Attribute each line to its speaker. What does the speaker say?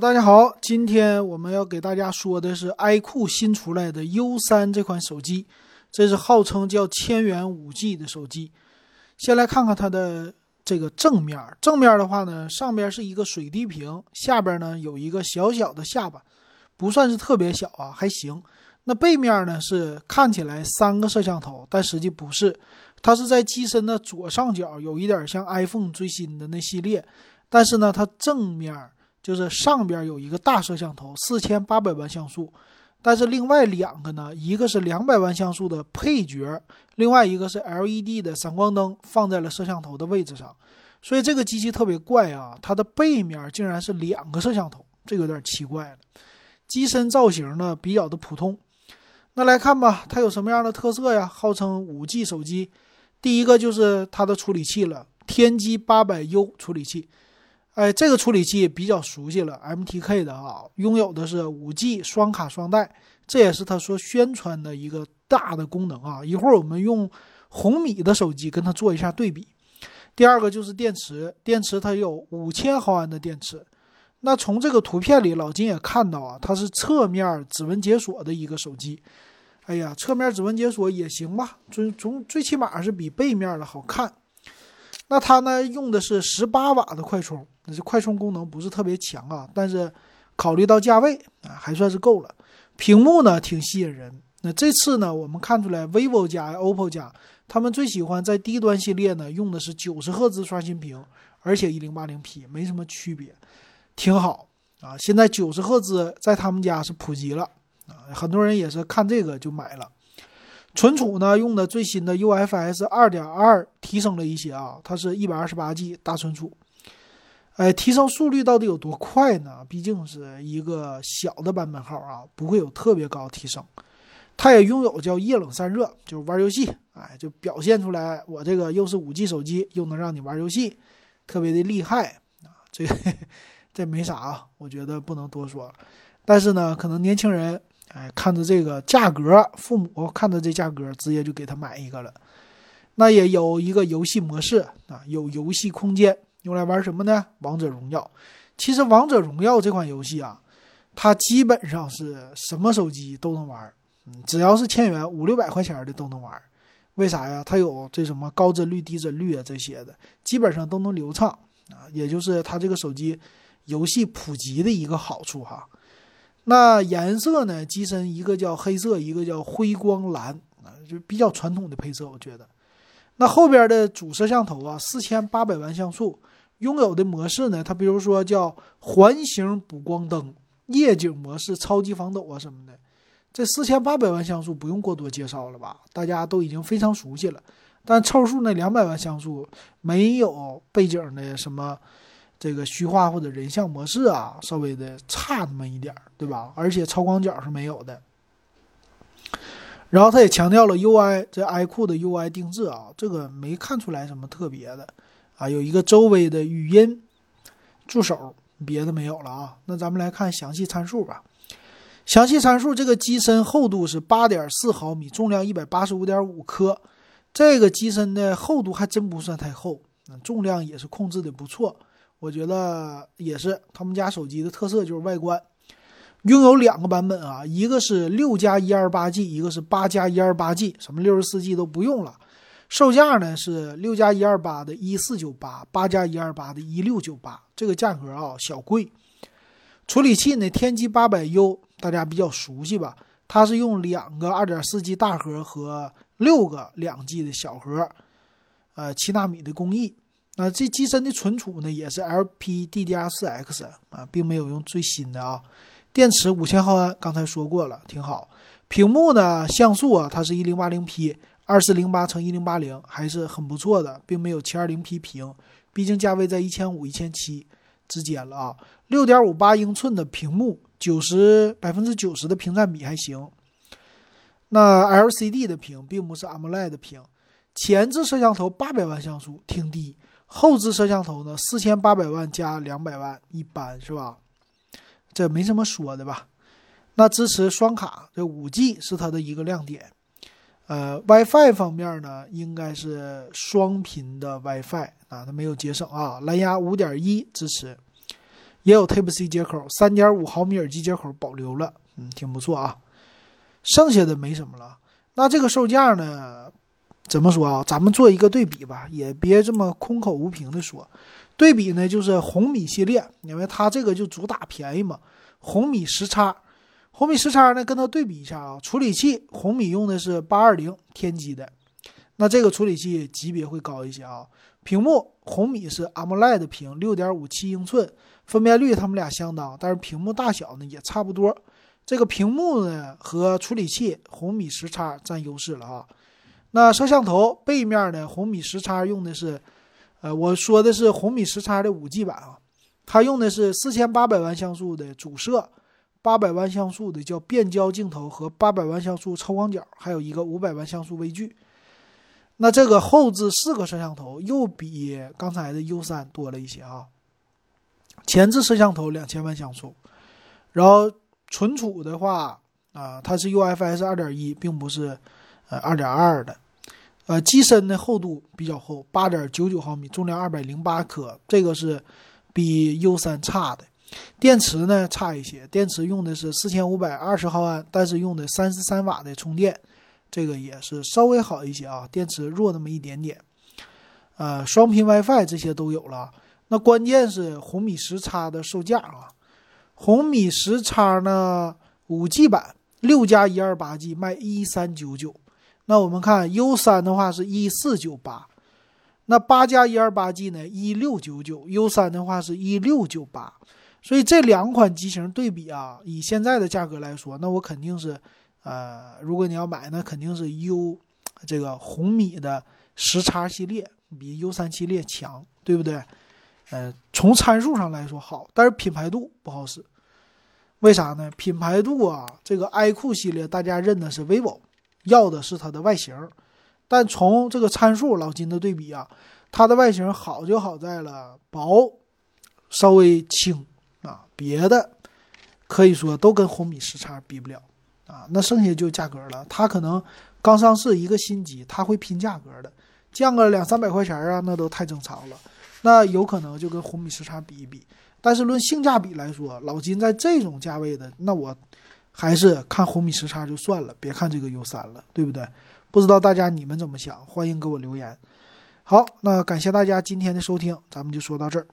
Speaker 1: 大家好，今天我们要给大家说的是 iQOO 新出来的 U3 这款手机，这是号称叫千元 5G 的手机。先来看看它的这个正面，正面的话呢，上边是一个水滴屏，下边呢有一个小小的下巴，不算是特别小啊，还行。那背面呢是看起来三个摄像头，但实际不是，它是在机身的左上角，有一点像 iPhone 最新的那系列，但是呢，它正面。就是上边有一个大摄像头，四千八百万像素，但是另外两个呢，一个是两百万像素的配角，另外一个是 LED 的闪光灯放在了摄像头的位置上，所以这个机器特别怪啊，它的背面竟然是两个摄像头，这有点奇怪了。机身造型呢比较的普通，那来看吧，它有什么样的特色呀？号称五 G 手机，第一个就是它的处理器了，天玑八百 U 处理器。哎，这个处理器比较熟悉了，MTK 的啊，拥有的是五 G 双卡双待，这也是他说宣传的一个大的功能啊。一会儿我们用红米的手机跟它做一下对比。第二个就是电池，电池它有五千毫安的电池。那从这个图片里，老金也看到啊，它是侧面指纹解锁的一个手机。哎呀，侧面指纹解锁也行吧，最从最起码是比背面的好看。那它呢，用的是十八瓦的快充。那这快充功能不是特别强啊，但是考虑到价位啊，还算是够了。屏幕呢挺吸引人。那这次呢，我们看出来，vivo 加 OPPO 加，他们最喜欢在低端系列呢用的是九十赫兹刷新屏，而且一零八零 P 没什么区别，挺好啊。现在九十赫兹在他们家是普及了啊，很多人也是看这个就买了。存储呢用的最新的 UFS 二点二提升了一些啊，它是一百二十八 G 大存储。哎，提升速率到底有多快呢？毕竟是一个小的版本号啊，不会有特别高提升。它也拥有叫液冷散热，就是玩游戏，哎，就表现出来我这个又是五 G 手机，又能让你玩游戏，特别的厉害啊！这 这没啥啊，我觉得不能多说。但是呢，可能年轻人哎看着这个价格，父母看着这价格，直接就给他买一个了。那也有一个游戏模式啊，有游戏空间。用来玩什么呢？王者荣耀。其实王者荣耀这款游戏啊，它基本上是什么手机都能玩，只要是千元五六百块钱的都能玩。为啥呀？它有这什么高帧率、低帧率啊这些的，基本上都能流畅啊。也就是它这个手机游戏普及的一个好处哈。那颜色呢？机身一个叫黑色，一个叫辉光蓝啊，就比较传统的配色，我觉得。那后边的主摄像头啊，四千八百万像素，拥有的模式呢，它比如说叫环形补光灯、夜景模式、超级防抖啊什么的。这四千八百万像素不用过多介绍了吧？大家都已经非常熟悉了。但凑数那两百万像素没有背景的什么这个虚化或者人像模式啊，稍微的差那么一点儿，对吧？而且超广角是没有的。然后它也强调了 UI，这 iQOO 的 UI 定制啊，这个没看出来什么特别的啊，有一个周围的语音助手，别的没有了啊。那咱们来看详细参数吧。详细参数，这个机身厚度是八点四毫米，重量一百八十五点五克。这个机身的厚度还真不算太厚，重量也是控制的不错。我觉得也是他们家手机的特色，就是外观。拥有两个版本啊，一个是六加一二八 G，一个是八加一二八 G，什么六十四 G 都不用了。售价呢是六加一二八的一四九八，八加一二八的一六九八，这个价格啊小贵。处理器呢，天玑八百 U，大家比较熟悉吧？它是用两个二点四 G 大核和六个两 G 的小核，呃，七纳米的工艺。那这机身的存储呢也是 LPDDR4X 啊，并没有用最新的啊。电池五千毫安，刚才说过了，挺好。屏幕呢，像素啊，它是一零八零 P，二四零八乘一零八零，还是很不错的，并没有七二零 P 屏。毕竟价位在一千五、一千七之间了啊。六点五八英寸的屏幕，九十百分之九十的屏占比还行。那 LCD 的屏，并不是 AMOLED 的屏。前置摄像头八百万像素，挺低。后置摄像头呢，四千八百万加两百万，一般是吧？这没什么说的吧？那支持双卡，这五 G 是它的一个亮点。呃，WiFi 方面呢，应该是双频的 WiFi 啊，它没有节省啊。蓝牙五点一支持，也有 Type C 接口，三点五毫米耳机接口保留了，嗯，挺不错啊。剩下的没什么了。那这个售价呢？怎么说啊？咱们做一个对比吧，也别这么空口无凭的说。对比呢，就是红米系列，因为它这个就主打便宜嘛。红米十叉，红米十叉呢，跟它对比一下啊。处理器，红米用的是八二零天玑的，那这个处理器级别会高一些啊。屏幕，红米是 AMOLED 屏，六点五七英寸，分辨率它们俩相当，但是屏幕大小呢也差不多。这个屏幕呢和处理器，红米十叉占优势了啊。那摄像头背面呢，红米十叉用的是，呃，我说的是红米十叉的五 G 版啊，它用的是四千八百万像素的主摄，八百万像素的叫变焦镜头和八百万像素超广角，还有一个五百万像素微距。那这个后置四个摄像头又比刚才的 U 三多了一些啊。前置摄像头两千万像素，然后。存储的话啊，它是 UFS 二点一，并不是呃二点二的。呃，机身的厚度比较厚，八点九九毫米，重量二百零八克，这个是比 U 三差的。电池呢差一些，电池用的是四千五百二十毫安，但是用的三十三瓦的充电，这个也是稍微好一些啊。电池弱那么一点点。呃，双频 WiFi 这些都有了。那关键是红米十叉的售价啊。红米十叉呢，五 G 版六加一二八 G 卖一三九九，那我们看 U 三的话是一四九八，那八加一二八 G 呢一六九九，U 三的话是一六九八，所以这两款机型对比啊，以现在的价格来说，那我肯定是，呃，如果你要买，那肯定是 U 这个红米的十叉系列比 U 三系列强，对不对？呃，从参数上来说好，但是品牌度不好使，为啥呢？品牌度啊，这个 iQOO 系列大家认的是 vivo，要的是它的外形，但从这个参数老金的对比啊，它的外形好就好在了薄，稍微轻啊，别的可以说都跟红米十叉比不了啊，那剩下就价格了，它可能刚上市一个新机，它会拼价格的，降个两三百块钱啊，那都太正常了。那有可能就跟红米十叉比一比，但是论性价比来说，老金在这种价位的，那我还是看红米十叉就算了，别看这个 U 三了，对不对？不知道大家你们怎么想？欢迎给我留言。好，那感谢大家今天的收听，咱们就说到这儿。